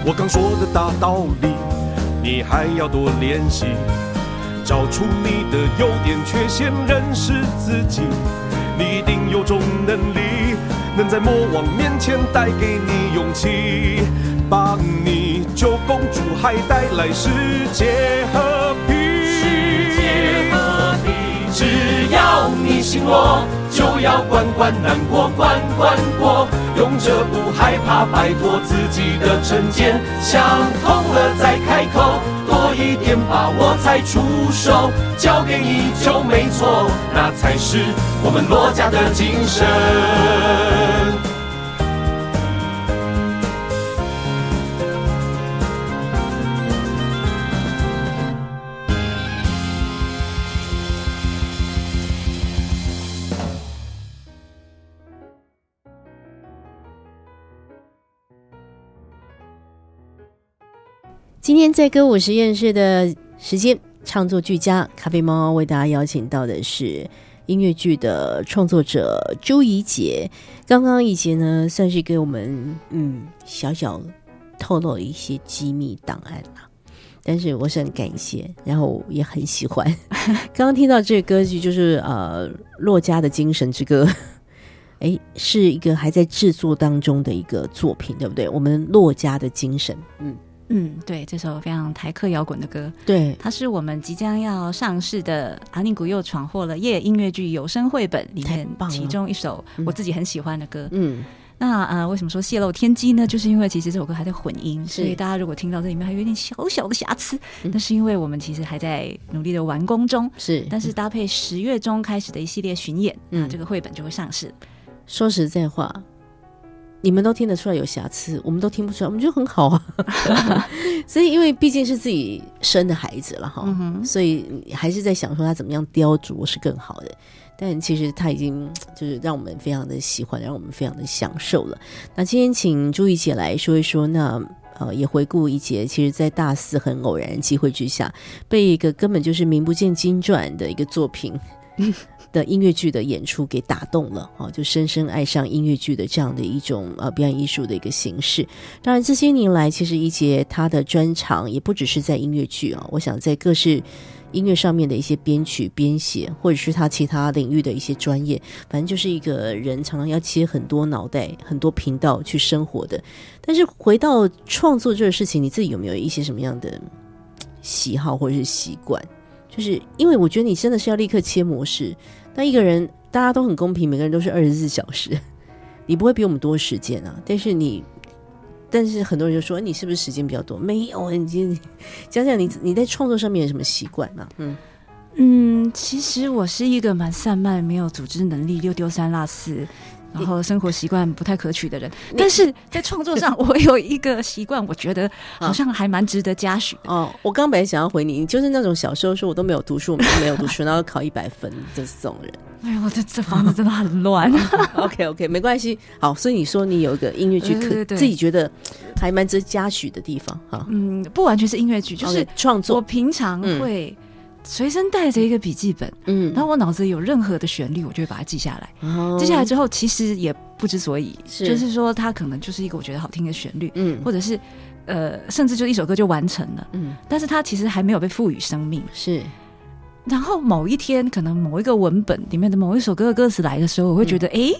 我刚说的大道理，你还要多练习，找出你的优点缺陷，认识自己。你一定有种能力，能在魔王面前带给你勇气，帮你救公主，还带来世界和平。世界和平。只要你心弱，就要关关难过关关过。勇者不害怕摆脱自己的成见，想通了再开口。多一点把握才出手，交给你就没错，那才是我们罗家的精神。今天在歌舞实验室的时间，唱作俱佳，咖啡猫为大家邀请到的是音乐剧的创作者朱怡杰。刚刚怡杰呢，算是给我们嗯小小。透露一些机密档案啊。但是我是很感谢，[laughs] 然后也很喜欢。刚刚听到这个歌曲，就是呃《洛家的精神之歌》，哎，是一个还在制作当中的一个作品，对不对？我们洛家的精神，嗯嗯，对，这首非常台客摇滚的歌，对，它是我们即将要上市的阿尼古又闯祸了夜音乐剧有声绘本里面其中一首我自己很喜欢的歌，嗯。那呃，为什么说泄露天机呢？就是因为其实这首歌还在混音，所以大家如果听到这里面还有一点小小的瑕疵，那是因为我们其实还在努力的完工中。是，但是搭配十月中开始的一系列巡演，那这个绘本就会上市。说实在话，你们都听得出来有瑕疵，我们都听不出来，我们觉得很好啊。[laughs] 所以，因为毕竟是自己生的孩子了哈，所以还是在想说他怎么样雕琢是更好的。但其实他已经就是让我们非常的喜欢，让我们非常的享受了。那今天请朱怡姐来说一说，那呃也回顾一节，其实，在大四很偶然机会之下，被一个根本就是名不见经传的一个作品的音乐剧的演出给打动了啊，就深深爱上音乐剧的这样的一种呃表演艺术的一个形式。当然，这些年来，其实一杰他的专长也不只是在音乐剧啊，我想在各式。音乐上面的一些编曲、编写，或者是他其他领域的一些专业，反正就是一个人常常要切很多脑袋、很多频道去生活的。但是回到创作这个事情，你自己有没有一些什么样的喜好或者是习惯？就是因为我觉得你真的是要立刻切模式。那一个人大家都很公平，每个人都是二十四小时，[laughs] 你不会比我们多时间啊。但是你。但是很多人就说你是不是时间比较多？没有，你讲讲你你在创作上面有什么习惯啊？嗯嗯，其实我是一个蛮散漫、没有组织能力、又丢三落四。然后生活习惯不太可取的人，但是在创作上，我有一个习惯，我觉得好像还蛮值得嘉许。哦，我刚本来想要回你，你就是那种小时候说我都没有读书，我没有读书，然后考一百分的这种人。哎呀，我这这房子真的很乱。[laughs] OK OK，没关系。好，所以你说你有一个音乐剧，可自己觉得还蛮值得嘉许的地方哈。嗯，不完全是音乐剧，就是创作。我平常会。随身带着一个笔记本，嗯，然后我脑子有任何的旋律，我就会把它记下来。记下来之后，其实也不知所以，就是说它可能就是一个我觉得好听的旋律，嗯，或者是呃，甚至就一首歌就完成了，嗯，但是它其实还没有被赋予生命，是。然后某一天，可能某一个文本里面的某一首歌的歌词来的时候，我会觉得，哎。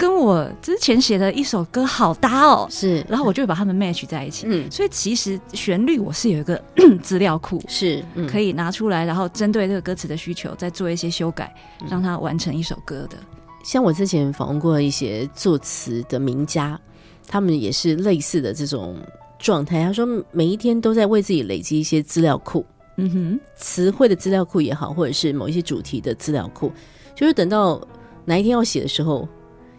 跟我之前写的一首歌好搭哦，是，然后我就会把它们 match 在一起。嗯，所以其实旋律我是有一个 [coughs] 资料库，是可以拿出来，然后针对这个歌词的需求再做一些修改，让它完成一首歌的。像我之前访问过一些作词的名家，他们也是类似的这种状态。他说每一天都在为自己累积一些资料库，嗯哼，词汇的资料库也好，或者是某一些主题的资料库，就是等到哪一天要写的时候。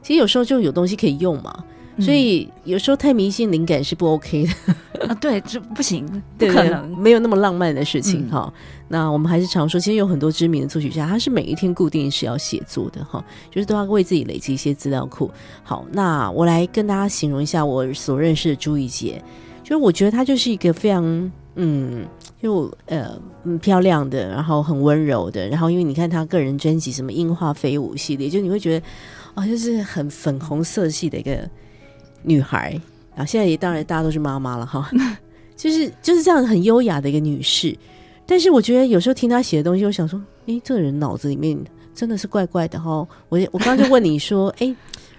其实有时候就有东西可以用嘛，所以有时候太迷信灵感是不 OK 的 [laughs] 啊。对，这不行，[laughs] 不可能，没有那么浪漫的事情哈。那我们还是常说，其实有很多知名的作曲家，他是每一天固定是要写作的哈，就是都要为自己累积一些资料库。好，那我来跟大家形容一下我所认识的朱一杰，就是我觉得他就是一个非常嗯，就呃嗯漂亮的，然后很温柔的，然后因为你看他个人专辑什么樱花飞舞系列，就你会觉得。哦，就是很粉红色系的一个女孩啊！现在也当然大家都是妈妈了哈，[laughs] 就是就是这样很优雅的一个女士。但是我觉得有时候听她写的东西，我想说，哎，这个人脑子里面真的是怪怪的哈。我我刚刚就问你说，哎，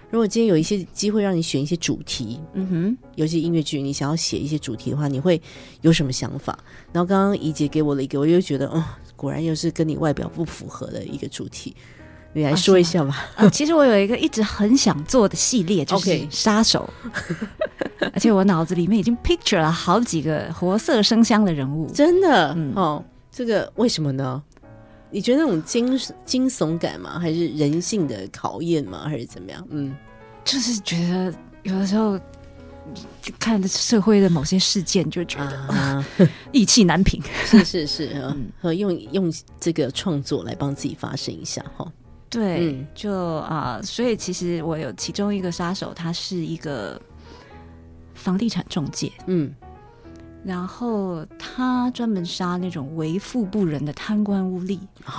如果今天有一些机会让你选一些主题，嗯哼，尤其音乐剧，你想要写一些主题的话，你会有什么想法？然后刚刚怡姐给我了一个，我又觉得，哦，果然又是跟你外表不符合的一个主题。你来说一下吧。其实我有一个一直很想做的系列，就是杀手，[laughs] 而且我脑子里面已经 picture 了好几个活色生香的人物。真的，哦，这个为什么呢？你觉得那种惊惊悚感吗？还是人性的考验吗？还是怎么样？嗯，就是觉得有的时候看社会的某些事件，就觉得啊 [laughs] 意气难平。是是是，嗯，用用这个创作来帮自己发声一下，哈。对，就啊，所以其实我有其中一个杀手，他是一个房地产中介，嗯，然后他专门杀那种为富不仁的贪官污吏，哦。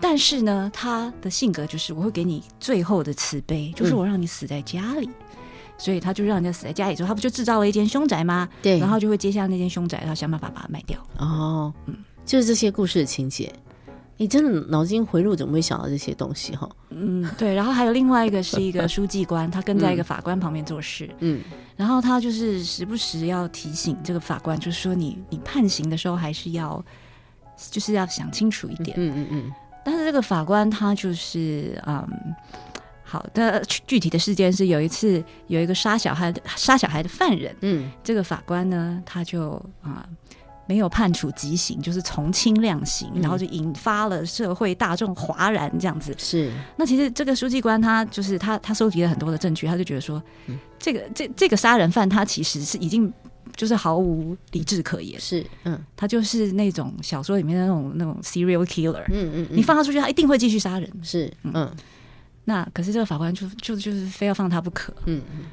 但是呢，他的性格就是我会给你最后的慈悲，就是我让你死在家里，所以他就让人家死在家里之后，他不就制造了一间凶宅吗？对，然后就会接下那间凶宅，然后想办法把它卖掉。哦，嗯，就是这些故事的情节。你真的脑筋回路怎么会想到这些东西哈？嗯，对。然后还有另外一个是一个书记官，他跟在一个法官旁边做事。嗯，然后他就是时不时要提醒这个法官，就是说你你判刑的时候还是要就是要想清楚一点。嗯嗯嗯。但是这个法官他就是嗯。好的，具体的事件是有一次有一个杀小孩的杀小孩的犯人，嗯，这个法官呢他就啊没有判处极刑，就是从轻量刑，然后就引发了社会大众哗然这样子。是，那其实这个书记官他就是他他收集了很多的证据，他就觉得说，这个这这个杀人犯他其实是已经就是毫无理智可言，是，嗯，他就是那种小说里面的那种那种 serial killer，嗯嗯，你放他出去，他一定会继续杀人，是，嗯。那可是这个法官就就就是非要放他不可，嗯嗯，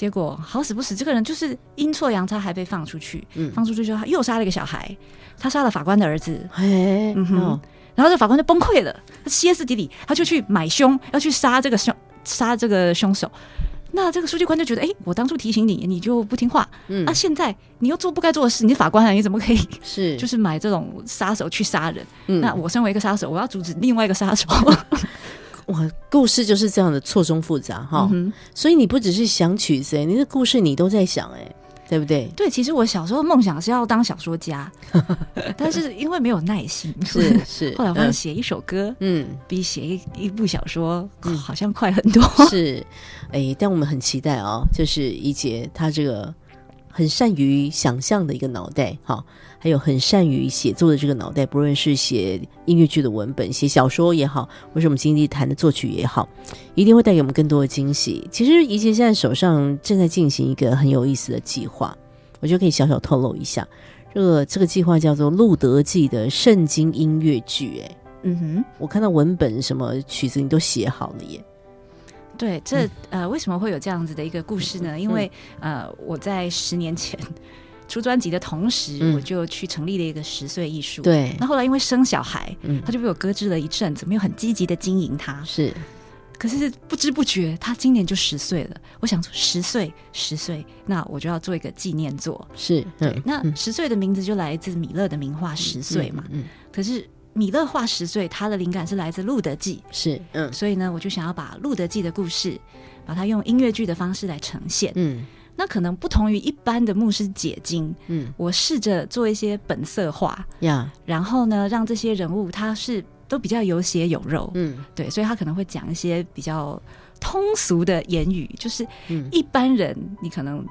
结果好死不死，这个人就是阴错阳差还被放出去，嗯，放出去之后他又杀了一个小孩，他杀了法官的儿子，嗯哼，然后这法官就崩溃了，他歇斯底里，他就去买凶，要去杀这个凶杀这个凶手。那这个书记官就觉得，哎，我当初提醒你，你就不听话，嗯，那现在你又做不该做的事，你是法官啊，你怎么可以 [laughs] 是。就是买这种杀手去杀人？那我身为一个杀手，我要阻止另外一个杀手。[laughs] [laughs] 哇，故事就是这样的错综复杂哈，所以你不只是想曲子，你的故事你都在想哎，对不对？对，其实我小时候梦想是要当小说家，[laughs] 但是因为没有耐心，是是，[laughs] 后来发现写一首歌，嗯，比写一一部小说好像快很多。[laughs] 是，哎，但我们很期待哦，就是一杰他这个很善于想象的一个脑袋，哈。还有很善于写作的这个脑袋，不论是写音乐剧的文本、写小说也好，或是我们今天谈的作曲也好，一定会带给我们更多的惊喜。其实，怡杰现在手上正在进行一个很有意思的计划，我觉得可以小小透露一下。这个这个计划叫做《路德记》的圣经音乐剧。哎，嗯哼，我看到文本什么曲子你都写好了耶。对，这呃，为什么会有这样子的一个故事呢？因为呃，我在十年前。出专辑的同时，我就去成立了一个十岁艺术。对，那后来因为生小孩，他就被我搁置了一阵子，没有很积极的经营他。是，可是不知不觉，他今年就十岁了。我想说，十岁，十岁，那我就要做一个纪念作。是，对。那十岁的名字就来自米勒的名画《十岁》嘛。嗯。可是米勒画《十岁》，他的灵感是来自《路德记》。是，嗯。所以呢，我就想要把《路德记》的故事，把它用音乐剧的方式来呈现。嗯。那可能不同于一般的牧师解经，嗯，我试着做一些本色化呀，然后呢，让这些人物他是都比较有血有肉，嗯，对，所以他可能会讲一些比较通俗的言语，就是一般人你可能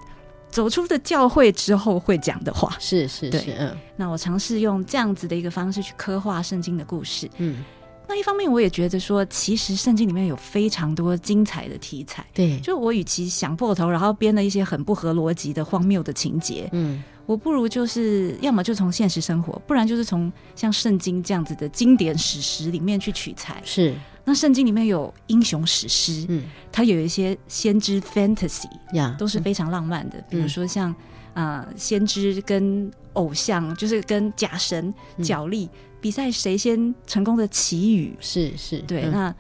走出的教会之后会讲的话，是是是，嗯，那我尝试用这样子的一个方式去刻画圣经的故事，嗯。那一方面，我也觉得说，其实圣经里面有非常多精彩的题材。对，就我与其想破头，然后编了一些很不合逻辑的荒谬的情节，嗯，我不如就是要么就从现实生活，不然就是从像圣经这样子的经典史实里面去取材。是，那圣经里面有英雄史诗，嗯，它有一些先知 fantasy 呀，都是非常浪漫的，比如说像啊，先知跟偶像，就是跟假神角力。比赛谁先成功的祈雨是是对，那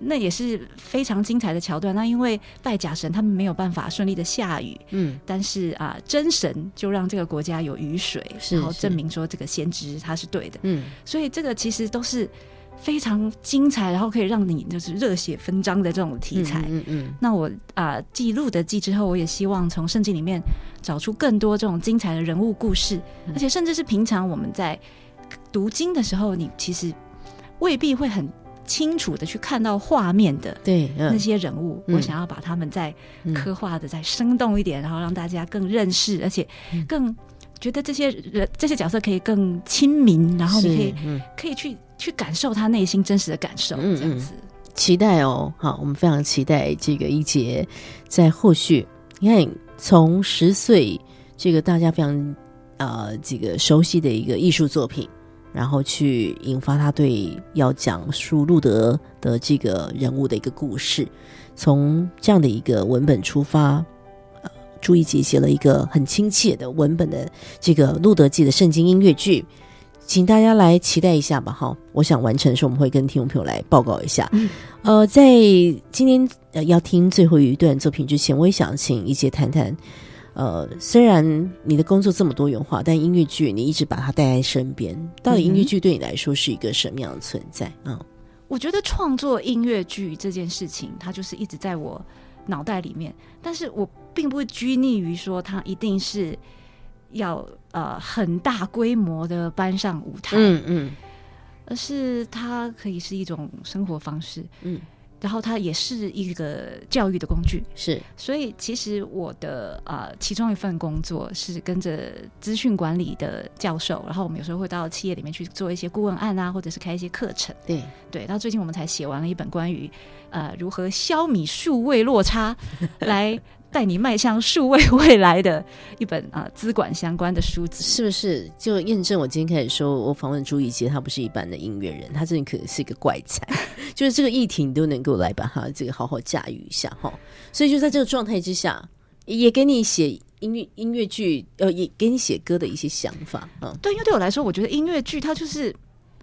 那也是非常精彩的桥段。那因为拜假神，他们没有办法顺利的下雨，嗯，但是啊，真神就让这个国家有雨水，然后证明说这个先知他是对的，嗯，所以这个其实都是非常精彩，然后可以让你就是热血纷张的这种题材。嗯嗯，那我啊记录的记之后，我也希望从圣经里面找出更多这种精彩的人物故事，而且甚至是平常我们在。读经的时候，你其实未必会很清楚的去看到画面的，对那些人物，我想要把他们再刻画的再生动一点，然后让大家更认识，而且更觉得这些人这些角色可以更亲民，然后你可以可以去去感受他内心真实的感受，这样子。期待哦，好，我们非常期待这个一节在后续。你看，从十岁这个大家非常呃这个熟悉的一个艺术作品。然后去引发他对要讲述路德的这个人物的一个故事，从这样的一个文本出发，呃，朱一杰写了一个很亲切的文本的这个《路德记》的圣经音乐剧，请大家来期待一下吧，哈！我想完成的时候，我们会跟听众朋友来报告一下。呃，在今天呃要听最后一段作品之前，我也想请一姐谈谈。呃，虽然你的工作这么多元化，但音乐剧你一直把它带在身边。到底音乐剧对你来说是一个什么样的存在啊？我觉得创作音乐剧这件事情，它就是一直在我脑袋里面，但是我并不会拘泥于说它一定是要呃很大规模的搬上舞台，嗯嗯，而是它可以是一种生活方式，嗯。然后它也是一个教育的工具，是。所以其实我的呃其中一份工作是跟着资讯管理的教授，然后我们有时候会到企业里面去做一些顾问案啊，或者是开一些课程。对对。到最近我们才写完了一本关于呃如何消弭数位落差 [laughs] 来。带你迈向数位未来的一本啊，资管相关的书籍，是不是就验证我今天开始说，我访问朱一杰，他不是一般的音乐人，他真的可能是一个怪才，[laughs] 就是这个议题你都能够来把它这个好好驾驭一下哈。所以就在这个状态之下，也给你写音乐音乐剧，呃，也给你写歌的一些想法啊。对，因为对我来说，我觉得音乐剧它就是。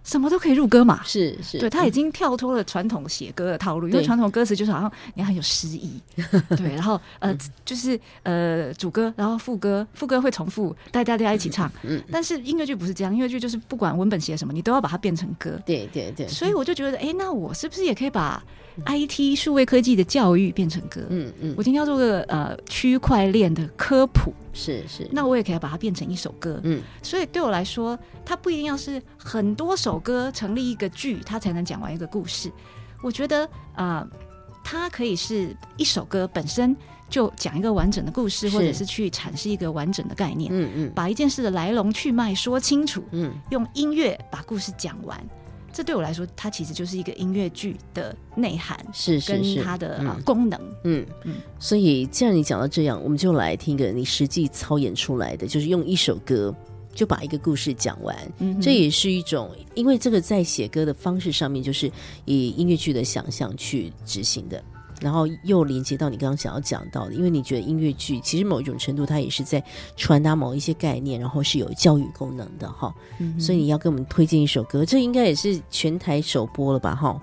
什么都可以入歌嘛？是是，对他已经跳脱了传统写歌的套路，因为传统歌词就是好像你很有诗意，[laughs] 对，然后呃就是呃主歌，然后副歌，副歌会重复，带大家一起唱。嗯，但是音乐剧不是这样，音乐剧就是不管文本写什么，你都要把它变成歌。对对对，所以我就觉得，哎，那我是不是也可以把？I T 数位科技的教育变成歌，嗯嗯，我今天要做个呃区块链的科普，是是，那我也可以把它变成一首歌，嗯，所以对我来说，它不一定要是很多首歌成立一个剧，它才能讲完一个故事。我觉得啊，它可以是一首歌本身就讲一个完整的故事，或者是去阐释一个完整的概念，嗯嗯，把一件事的来龙去脉说清楚，嗯，用音乐把故事讲完。这对我来说，它其实就是一个音乐剧的内涵，是是是，它的功能。嗯嗯。所以，既然你讲到这样，我们就来听一个你实际操演出来的，就是用一首歌就把一个故事讲完。嗯，这也是一种，因为这个在写歌的方式上面，就是以音乐剧的想象去执行的。然后又连接到你刚刚想要讲到的，因为你觉得音乐剧其实某一种程度它也是在传达某一些概念，然后是有教育功能的哈。所以你要给我们推荐一首歌，这应该也是全台首播了吧哈？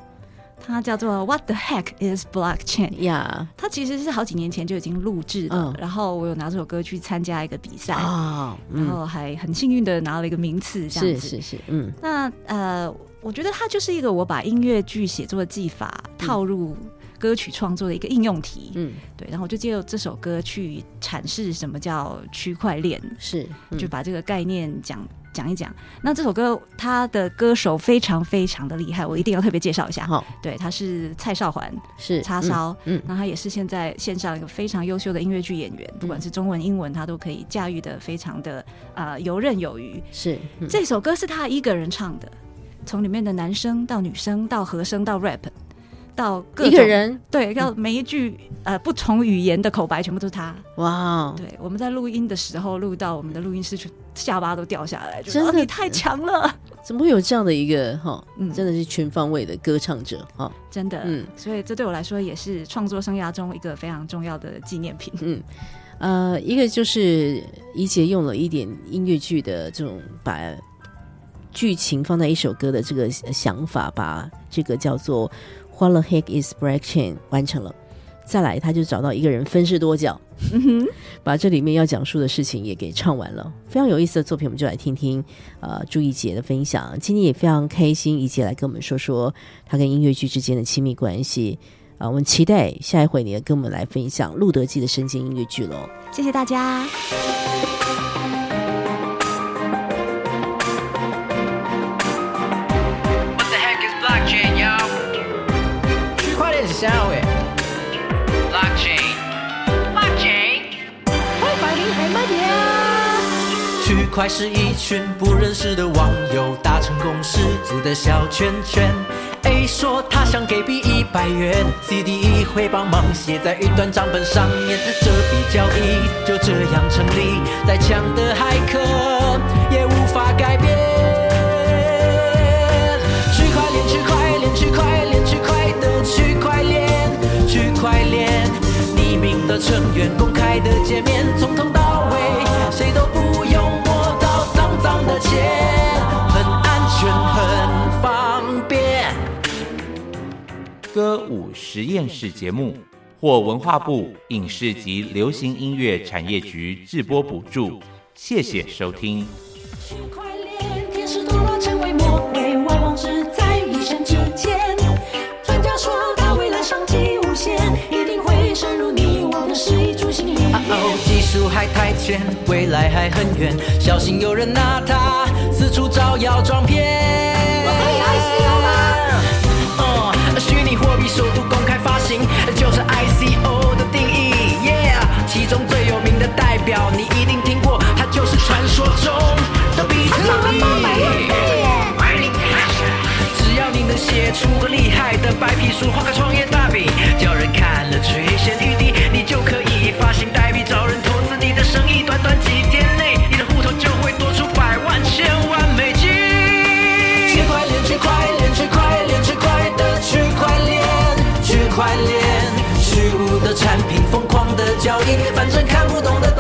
它叫做 What the heck is blockchain？呀，它其实是好几年前就已经录制了，然后我有拿这首歌去参加一个比赛啊，然后还很幸运的拿了一个名次，这样子是是是，嗯。那呃，我觉得它就是一个我把音乐剧写作的技法套入。歌曲创作的一个应用题，嗯，对，然后我就借由这首歌去阐释什么叫区块链，是，就把这个概念讲讲一讲。那这首歌他的歌手非常非常的厉害，我一定要特别介绍一下。好，对，他是蔡少环，是叉烧，嗯，那他也是现在线上一个非常优秀的音乐剧演员，不管是中文、英文，他都可以驾驭的非常的啊游刃有余。是，这首歌是他一个人唱的，从里面的男生到女生到和声到 rap。到一个人对，要每一句呃不同语言的口白全部都是他。哇！对，我们在录音的时候录到我们的录音室，下巴都掉下来，真的你太强了！怎么会有这样的一个哈？嗯，真的是全方位的歌唱者哈，真的。嗯，所以这对我来说也是创作生涯中一个非常重要的纪念品。嗯，呃，一个就是怡姐用了一点音乐剧的这种把剧情放在一首歌的这个想法，把这个叫做。What the heck is blockchain？完成了，再来他就找到一个人分饰多角，把这里面要讲述的事情也给唱完了，非常有意思的作品，我们就来听听呃朱一杰的分享。今天也非常开心，一杰来跟我们说说他跟音乐剧之间的亲密关系啊，我们期待下一回你跟我们来分享《路德记》的深间音乐剧喽。谢谢大家。快是一群不认识的网友达成共识组的小圈圈。A 说他想给 B 一百元，C、D、E 会帮忙写在云端账本上面，这笔交易就这样成立。再强的骇客也无法改变。区块链，区块链，区块链，区块的区块链，区块链，匿名的成员公开的界面，从头到尾谁都不脏的钱很安全很方便。歌舞实验室节目获文化部影视及流行音乐产业局直播补助。谢谢收听。术还太浅，未来还很远，小心有人拿它四处招摇撞骗。我可以 ICO 吗？嗯，虚拟货币首度公开发行，就是 ICO 的定义。Yeah，其中最有名的代表你一定听过，它就是传说中的比特币。只要你能写出个厉害的白皮书，画个创业大饼，叫人看了垂涎欲滴，交易，反正看不懂的